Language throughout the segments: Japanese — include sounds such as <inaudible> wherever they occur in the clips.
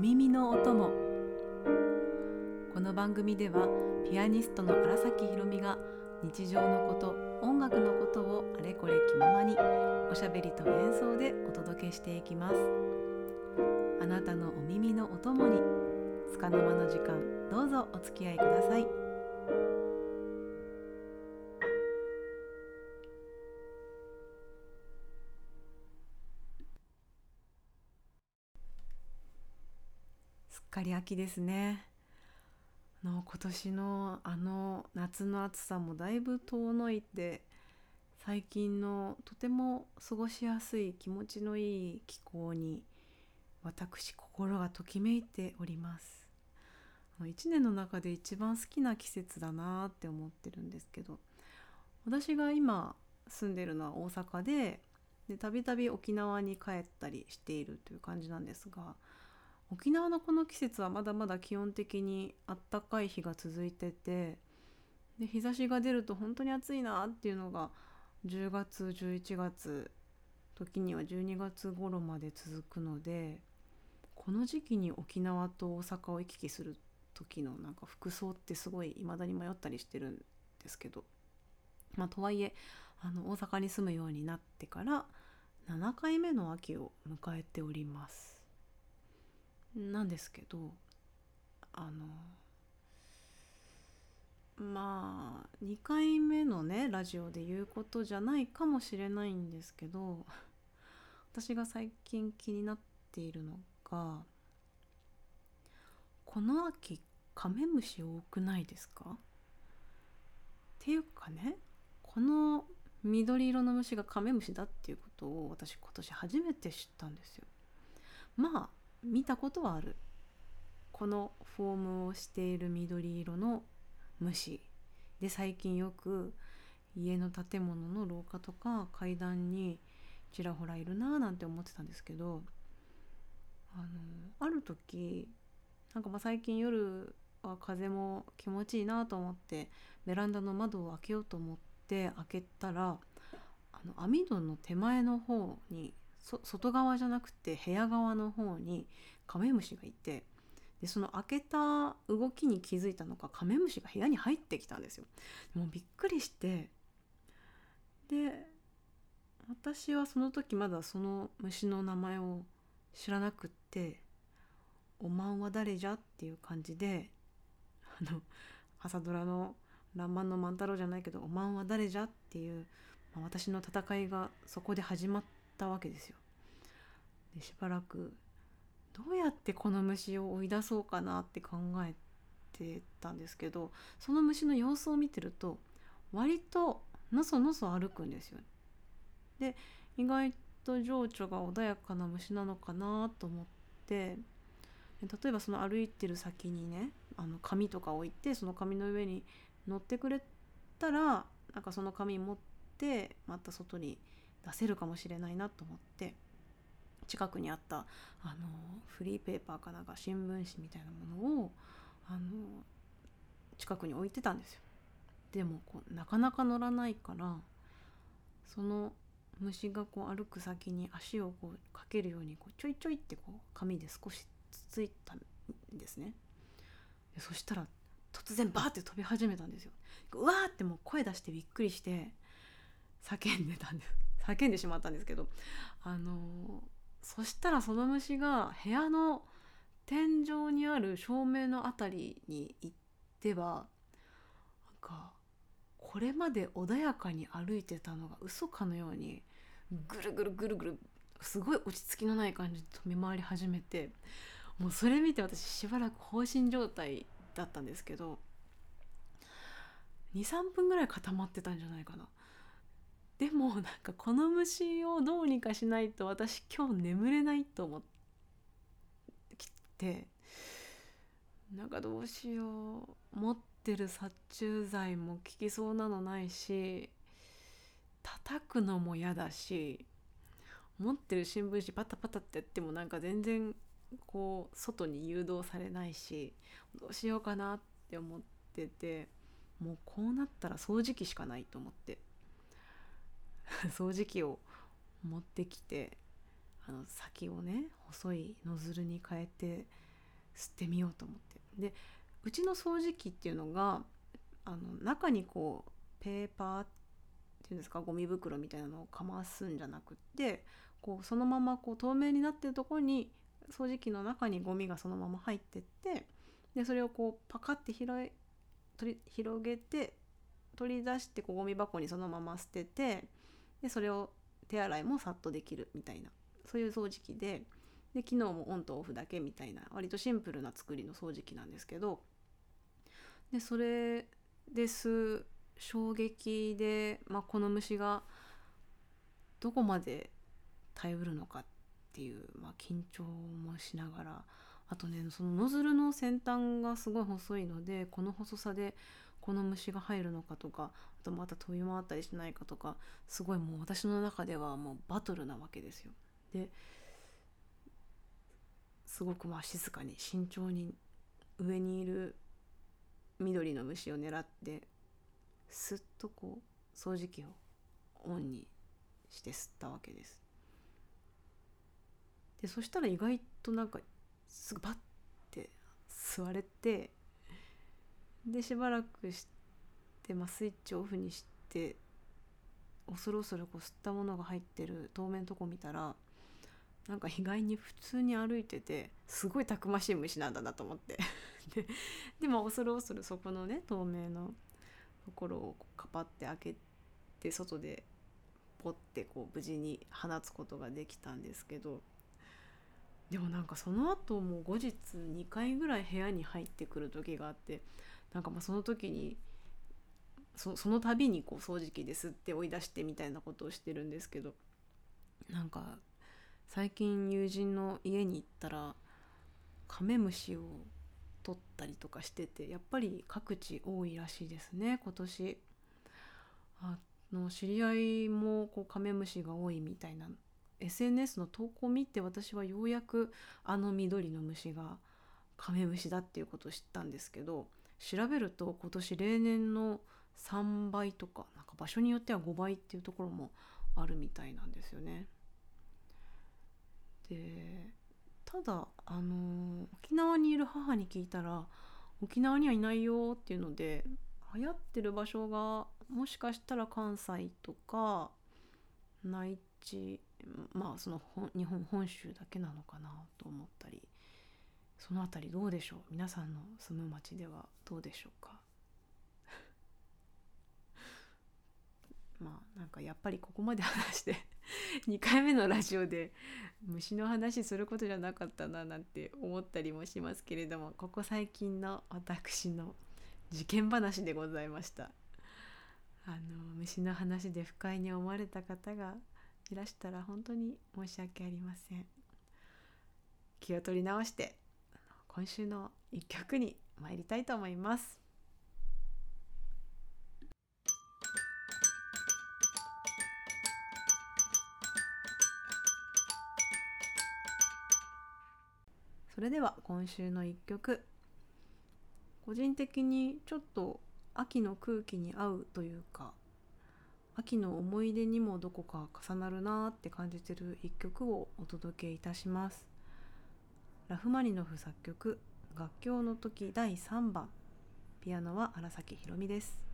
耳のお供この番組ではピアニストの荒崎ひろみが日常のこと音楽のことをあれこれ気ままにおしゃべりと演奏でお届けしていきます。あなたのお耳のお供に束の間の時間どうぞお付き合いください。すっかり秋ですね。の今年のあの夏の暑さもだいぶ遠のいて最近のとても過ごしやすい気持ちのいい気候に私心がときめいております。1年の中で一番好きな季節だなって思ってるんですけど私が今住んでるのは大阪でたびたび沖縄に帰ったりしているという感じなんですが沖縄のこの季節はまだまだ基本的にあったかい日が続いててで日差しが出ると本当に暑いなっていうのが10月11月時には12月頃まで続くのでこの時期に沖縄と大阪を行き来する時のなんか服装ってすごい未だに迷ったりしてるんですけどまあとはいえあの大阪に住むようになってから7回目の秋を迎えております。なんですけどあのまあ2回目のねラジオで言うことじゃないかもしれないんですけど私が最近気になっているのがこの秋カメムシ多くないですか？っていうかねこの緑色の虫がカメムシだっていうことを私今年初めて知ったんですよ。まあ見たことはある。このフォームをしている緑色の虫。で最近よく家の建物の廊下とか階段にちらほらいるなーなんて思ってたんですけどあのある時なんかまあ最近夜は風も気持ちいいなと思ってベランダの窓を開けようと思って開けたらあの網戸の手前の方に外側じゃなくて部屋側の方にカメムシがいてでその開けた動きに気づいたのかカメムシが部屋に入ってきたんですよ。もうびっくりしてで私はその時まだその虫の名前を知らなくって「おまんは誰じゃ?」っていう感じであの朝ドラの「らんまんの万太郎」じゃないけど「おまんは誰じゃ?」っていう、まあ、私の戦いがそこで始まってたわけですよ。でしばらくどうやってこの虫を追い出そうかなって考えてたんですけどその虫の様子を見てると割とのそのそ歩くんですよ。で意外と情緒が穏やかな虫なのかなと思って例えばその歩いてる先にねあの紙とか置いてその紙の上に乗ってくれたらなんかその紙持ってまた外に出せるかもしれないなと思って近くにあったあのフリーペーパーかなんか新聞紙みたいなものをあの近くに置いてたんですよ。でもこうなかなか乗らないからその虫がこう歩く先に足をこうかけるようにこうちょいちょいってこう紙で少しつついたんですね。でそしたら突然バーって飛び始めたんですよ。うわーってもう声出してびっくりして叫んでたんです叫んでしまったんですけどあのそしたらその虫が部屋の天井にある照明の辺りに行ってはなんかこれまで穏やかに歩いてたのが嘘かのようにぐるぐるぐるぐるすごい落ち着きのない感じで飛び回り始めてもうそれ見て私しばらく放心状態だったんですけど23分ぐらい固まってたんじゃないかな。でもなんかこの虫をどうにかしないと私今日眠れないと思ってきてなんかどうしよう。持ってる殺虫剤も効きそうなのないし叩くのも嫌だし持ってる新聞紙パタパタってやってもなんか全然こう外に誘導されないしどうしようかなって思っててもうこうなったら掃除機しかないと思って。<laughs> 掃除機を持ってきてあの先をね細いノズルに変えて吸ってみようと思って。でうちの掃除機っていうのがあの中にこうペーパーっていうんですかゴミ袋みたいなのをかますんじゃなくってこうそのままこう透明になってるとこに掃除機の中にゴミがそのまま入ってってでそれをこうパカッて広い取り広げて取り出してこうゴミ箱にそのまま捨ててでそれを手洗いもさっとできるみたいな。そういう掃除機でで機能もオンとオフだけみたいな割とシンプルな作りの掃除機なんですけど。でそれです衝撃で、まあ、この虫がどこまで耐えうるのかっていう、まあ、緊張もしながら。あとねそのノズルの先端がすごい細いのでこの細さでこの虫が入るのかとかあとまた飛び回ったりしないかとかすごいもう私の中ではもうバトルなわけですよ。ですごくまあ静かに慎重に上にいる緑の虫を狙ってすっとこう掃除機をオンにして吸ったわけです。でそしたら意外となんかすぐバッて吸われてでしばらくして、まあ、スイッチオフにして恐る恐るこう吸ったものが入ってる透明のとこ見たらなんか意外に普通に歩いててすごいたくましい虫なんだなと思って。<laughs> ででも恐る恐るそこのね透明のところをカパって開けて外でポッてこう無事に放つことができたんですけどでもなんかその後も後日2回ぐらい部屋に入ってくる時があってなんかまあその時にその度にこう掃除機ですって追い出してみたいなことをしてるんですけどなんか最近友人の家に行ったらカメムシを取ったりとかしててやっぱり各地多いらしいですね今年。あの知り合いもこうカメムシが多いみたいな。SNS の投稿を見て私はようやくあの緑の虫がカメムシだっていうことを知ったんですけど調べると今年例年の3倍とかなんか場所によっては5倍っていうところもあるみたいなんですよね。でただあの沖縄にいる母に聞いたら沖縄にはいないよっていうので流行ってる場所がもしかしたら関西とか内地まあその日本本州だけなのかなと思ったりその辺りどうでしょう？皆さんの住む町ではどうでしょうか？<laughs> まあなんかやっぱりここまで話して <laughs> 2回目のラジオで虫の話することじゃなかったななんて思ったりもしますけれどもここ最近の私の事件話でございました。あの虫の話で不快に思われた方がいらしたら本当に申し訳ありません。気を取り直して今週の一曲に参りたいと思います。それでは今週の一曲。個人的にちょっと秋の空気に合うというか秋の思い出にもどこか重なるなって感じてる一曲をお届けいたします。ラフマニノフ作曲楽曲の時第3番ピアノは荒崎宏美です。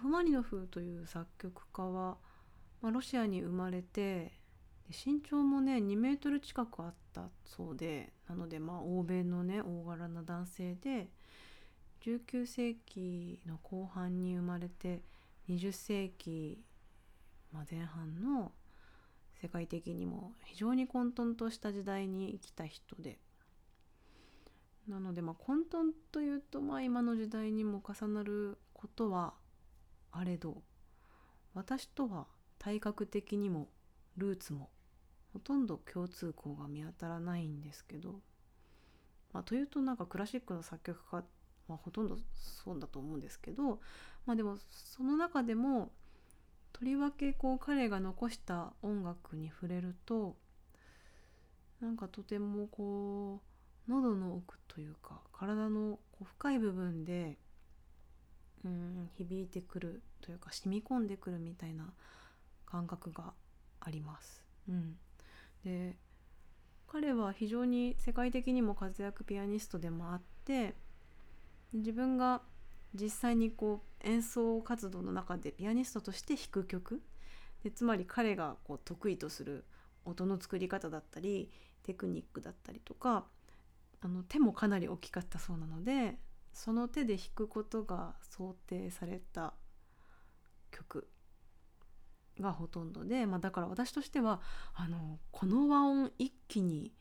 フマニノフという作曲家は、まあ、ロシアに生まれて身長もね2メートル近くあったそうでなのでまあ欧米のね大柄な男性で19世紀の後半に生まれて20世紀、まあ、前半の世界的にも非常に混沌とした時代に生きた人で。なのでまあ混沌というとまあ今の時代にも重なることはあれど私とは体格的にもルーツもほとんど共通項が見当たらないんですけど、まあ、というとなんかクラシックの作曲家はほとんどそうだと思うんですけど、まあ、でもその中でもとりわけこう彼が残した音楽に触れるとなんかとてもこう喉の奥というか体のこう深い部分でうん響いてくるというか染み込んでくるみたいな感覚があります。うん、で彼は非常に世界的にも活躍ピアニストでもあって自分が実際にこう演奏活動の中でピアニストとして弾く曲でつまり彼がこう得意とする音の作り方だったりテクニックだったりとかあの手もかなり大きかったそうなのでその手で弾くことが想定された曲がほとんどで、まあ、だから私としてはあのこの和音一気に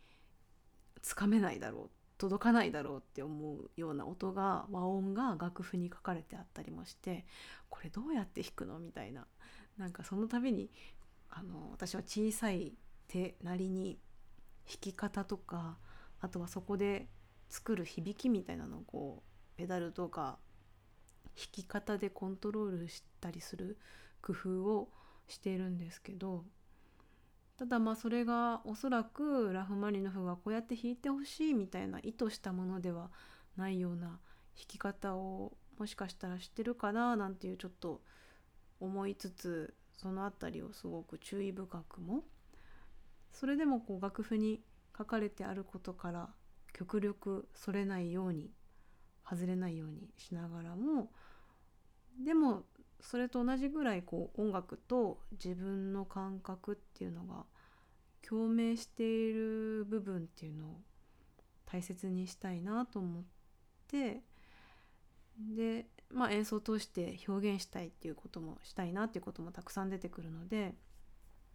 つかめないだろう届かないだろうって思うような音が和音が楽譜に書かれてあったりもしてこれどうやって弾くのみたいななんかその度にあの私は小さい手なりに弾き方とかあとはそこで作る響きみたいなのをこうペダルとか弾き方でコントロールしたりする工夫をしているんですけどただまあそれがおそらくラフマニノフがこうやって弾いてほしいみたいな意図したものではないような弾き方をもしかしたら知ってるかななんていうちょっと思いつつその辺りをすごく注意深くも。それでもこう楽譜に書かれてあることから極力それないように外れないようにしながらもでもそれと同じぐらいこう音楽と自分の感覚っていうのが共鳴している部分っていうのを大切にしたいなと思ってで、まあ、演奏を通して表現したいっていうこともしたいなっていうこともたくさん出てくるので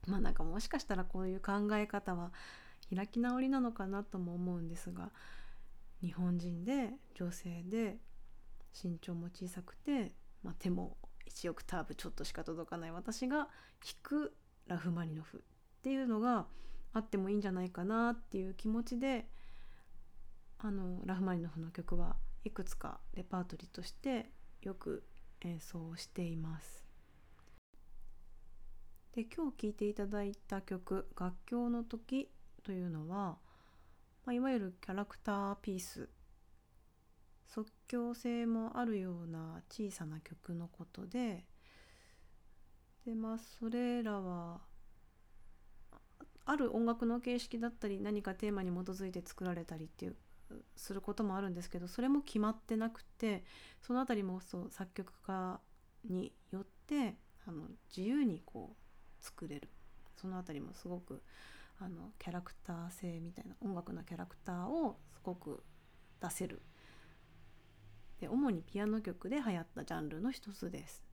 まあなんかもしかしたらこういう考え方は開き直りなのかなとも思うんですが日本人で女性で身長も小さくて、まあ、手も1オクターブちょっとしか届かない私が弾くラフマニノフっていうのがあってもいいんじゃないかなっていう気持ちであのラフマニノフの曲はいくつかレパートリーとしてよく演奏しています。で今日聴いていただいた曲「楽境の時」というのは、まあ、いわゆるキャラクターピース。即興性もあるような小さな曲のことで。でまあそれらはある音楽の形式だったり何かテーマに基づいて作られたりっていうすることもあるんですけどそれも決まってなくてその辺りもそう作曲家によってあの自由にこう作れる。その辺りもすごくあのキャラクター性みたいな音楽のキャラクターをすごく出せるで主にピアノ曲で流行ったジャンルの一つです。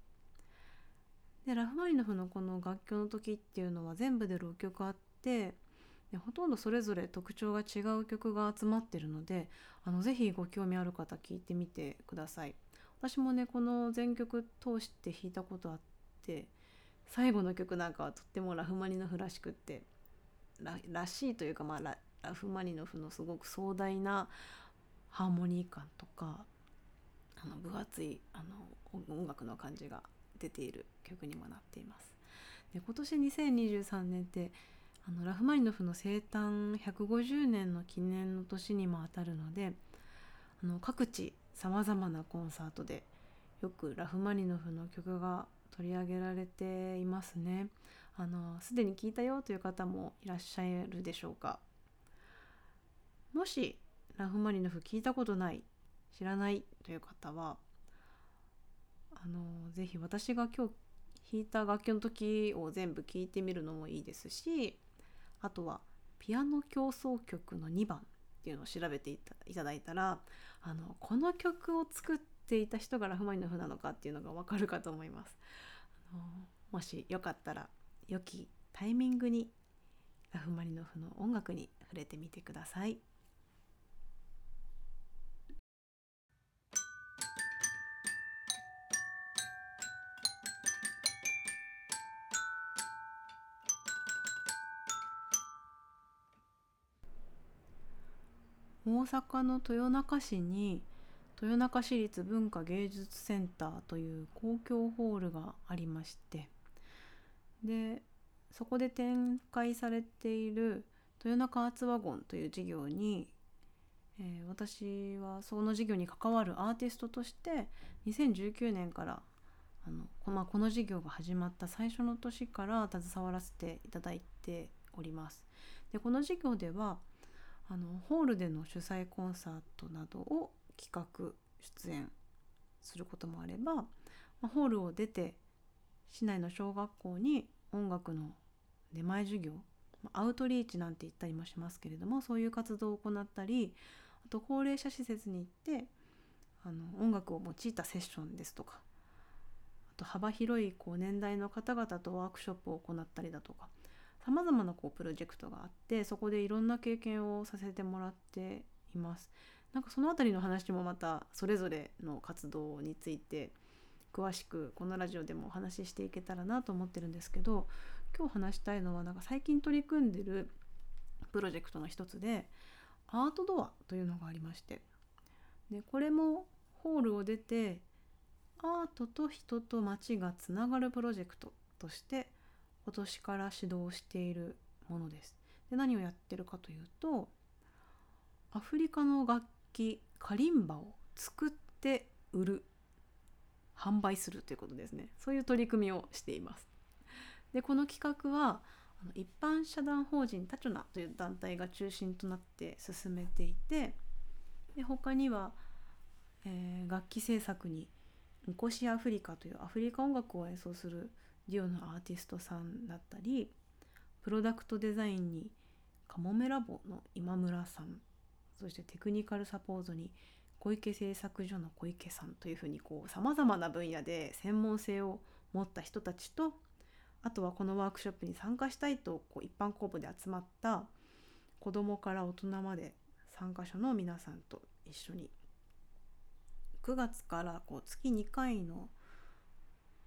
でラフマニノフのこの楽曲の時っていうのは全部で6曲あってでほとんどそれぞれ特徴が違う曲が集まってるのであのぜひご興味ある方聞いてみてください。私もねこの全曲通して弾いたことあって最後の曲なんかはとってもラフマニノフらしくってらしいというか、まあ、ラフマニノフのすごく壮大なハーモニー感とかあの分厚いあの音楽の感じが出ている曲にもなっています。で今年2023年ってあのラフマニノフの生誕150年の記念の年にもあたるのであの各地さまざまなコンサートでよくラフマニノフの曲が取り上げられていますね。あのすでに聞いたよという方もいらっしゃるでしょうか。もしラフマニノフ聞いたことない知らないという方はあのぜひ私が今日弾いた楽器の時を全部聴いてみるのもいいですしあとはピアノ協奏曲の2番っていうのを調べていただいたらあのこの曲を作っていた人がラフマニノフなのかっていうのがわかるかと思います。あのもしよかったら良きタイミングにラフマニノフの音楽に触れてみてください。大阪の豊中市に豊中市立文化芸術センターという公共ホールがありましてでそこで展開されている豊中アーツワゴンという事業に、えー、私はその事業に関わるアーティストとして2019年からあのこ,、まあ、この事業が始まった最初の年から携わらせていただいております。でこの事業ではあのホールでの主催コンサートなどを企画出演することもあれば、まあ、ホールを出て市内の小学校に音楽の出前授業アウトリーチなんて言ったりもしますけれどもそういう活動を行ったりあと高齢者施設に行ってあの音楽を用いたセッションですとかあと幅広いこう年代の方々とワークショップを行ったりだとかさまざまなこうプロジェクトがあってそこでいろんな経験をさせてもらっています。なんかその辺りの話もまたそれぞれの活動について詳しくこのラジオでもお話ししていけたらなと思ってるんですけど今日話したいのはなんか最近取り組んでるプロジェクトの一つでアートドアというのがありましてでこれもホールを出てアートと人と街がつながるプロジェクトとして今年から指導しているものです。で何をやってるかというとアフリカの楽器カリンバを作って売る販売するということですねそういう取り組みをしています。でこの企画は一般社団法人タチョナという団体が中心となって進めていてで他には、えー、楽器制作にニコシアフリカというアフリカ音楽を演奏するデュオのアーティストさんだったりプロダクトデザインにカモメラボの今村さんそしてテクニカルサポートに小池製作所の小池さんというふうにさまざまな分野で専門性を持った人たちとあとはこのワークショップに参加したいとこう一般公募で集まった子どもから大人まで参加者の皆さんと一緒に9月からこう月2回の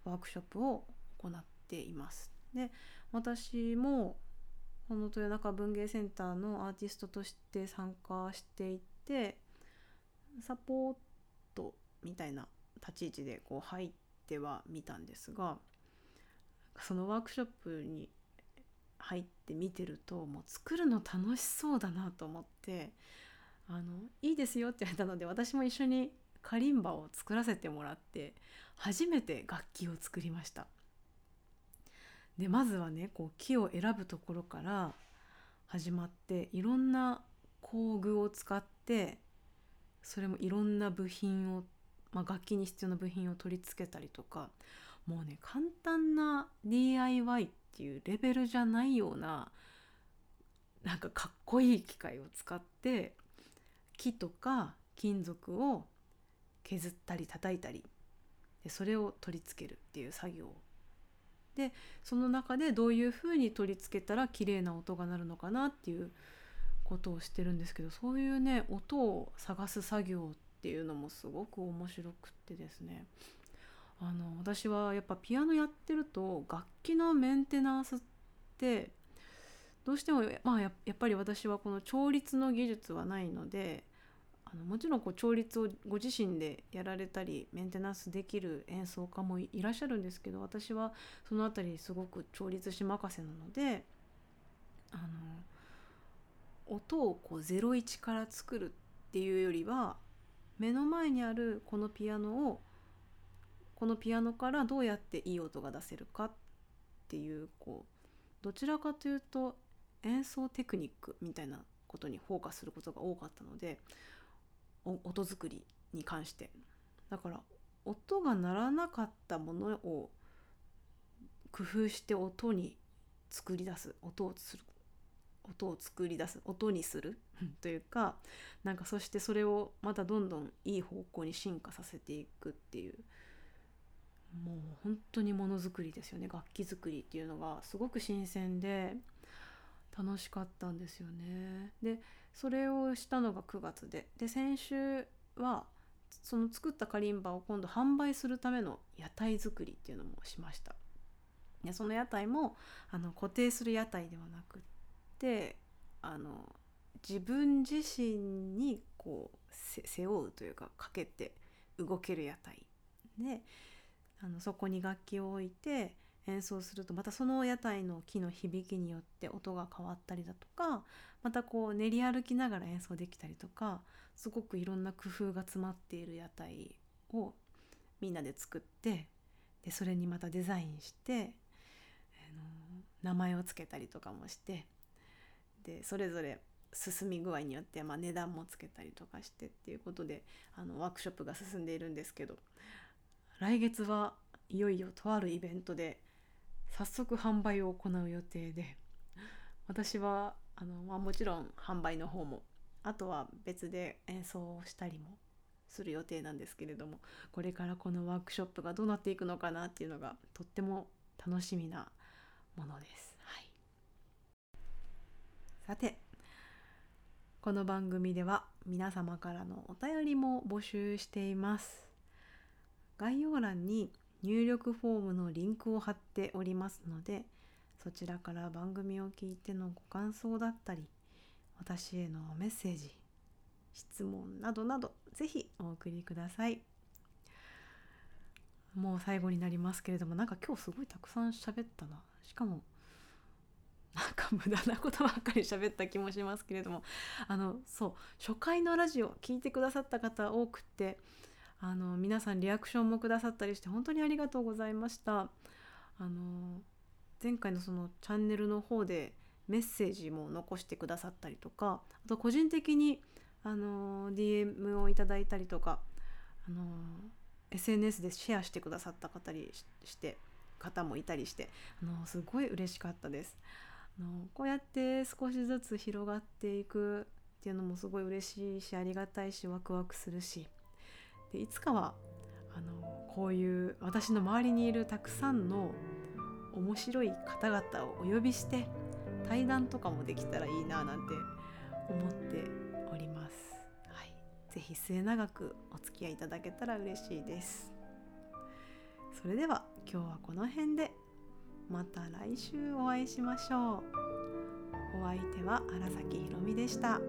ワークショップを行っています。で私もこの豊中文芸センターのアーティストとして参加していてサポートみたいな立ち位置でこう入ってはみたんですがそのワークショップに入って見てるともう作るの楽しそうだなと思ってあのいいですよって言われたので私も一緒にカリンバを作らせてもらって初めて楽器を作りました。でまずはねこう木を選ぶところから始まっていろんな工具を使ってそれもいろんな部品を、まあ、楽器に必要な部品を取り付けたりとかもうね簡単な DIY っていうレベルじゃないようななんかかっこいい機械を使って木とか金属を削ったり叩いたりでそれを取り付けるっていう作業。でその中でどういうふうに取り付けたら綺麗な音が鳴るのかなっていうことをしてるんですけどそういうね音を探す作業っていうのもすごく面白くってですね。あの私はやっぱピアノやってると楽器のメンテナンスってどうしてもまあやっぱり私はこの調律の技術はないのであのもちろんこう調律をご自身でやられたりメンテナンスできる演奏家もいらっしゃるんですけど私はその辺りすごく調律師任せなのであの音をこう01から作るっていうよりは目の前にあるこのピアノをこのピアノからどうやっていい音が出せるかっていうこうどちらかというと演奏テクニックみたいなことにフォーカスすることが多かったので音作りに関して。だから音が鳴らなかったものを工夫して音に作り出す音をする。音を作り出す音にする？<laughs> というかなんかそしてそれをまたどんどんいい方向に進化させていくっていうもう本当にものづくりですよね楽器作りっていうのがすごく新鮮で楽しかったんですよね。でそれをしたのが9月でで先週はその作ったカリンバを今度販売するための屋台作りっていうのもしました。でその屋台もあの固定する屋台ではなくってあの自分自身にこう背負うというかかけて動ける屋台。であのそこに楽器を置いて演奏するとまたその屋台の木の響きによって音が変わったりだとかまたこう練り歩きながら演奏できたりとかすごくいろんな工夫が詰まっている屋台をみんなで作ってでそれにまたデザインして、あの名前を付けたりとかもしてでそれぞれ進み具合によって、まあ、値段もつけたりとかしてっていうことであのワークショップが進んでいるんですけど来月はいよいよとあるイベントで早速販売を行う予定で私はあの、まあ、もちろん販売の方もあとは別で演奏をしたりもする予定なんですけれどもこれからこのワークショップがどうなっていくのかなっていうのがとっても楽しみなものです。さてこの番組では皆様からのお便りも募集しています。概要欄に入力フォームのリンクを貼っておりますのでそちらから番組を聞いてのご感想だったり私へのメッセージ質問などなどぜひお送りくださいもう最後になりますけれどもなんか今日すごいたくさん喋ったなしかもなんか無駄なことばっかり喋った気もしますけれどもあのそう初回のラジオ聞いてくださった方多くてあの皆さんリアクションもくださったりして本当にありがとうございましたあの前回のそのチャンネルの方でメッセージも残してくださったりとかあと個人的にあの DM をいただいたりとかあの SNS でシェアしてくださった方にして方もいたりしてあのすごい嬉しかったです。のこうやって少しずつ広がっていくっていうのもすごい嬉しいしありがたいしワクワクするしでいつかはあのこういう私の周りにいるたくさんの面白い方々をお呼びして対談とかもできたらいいななんて思っております。はい、ぜひ末永くお付き合いいただけたら嬉しいです。それでは今日はこの辺でまた来週お会いしましょう。お相手は荒崎ひろみでした。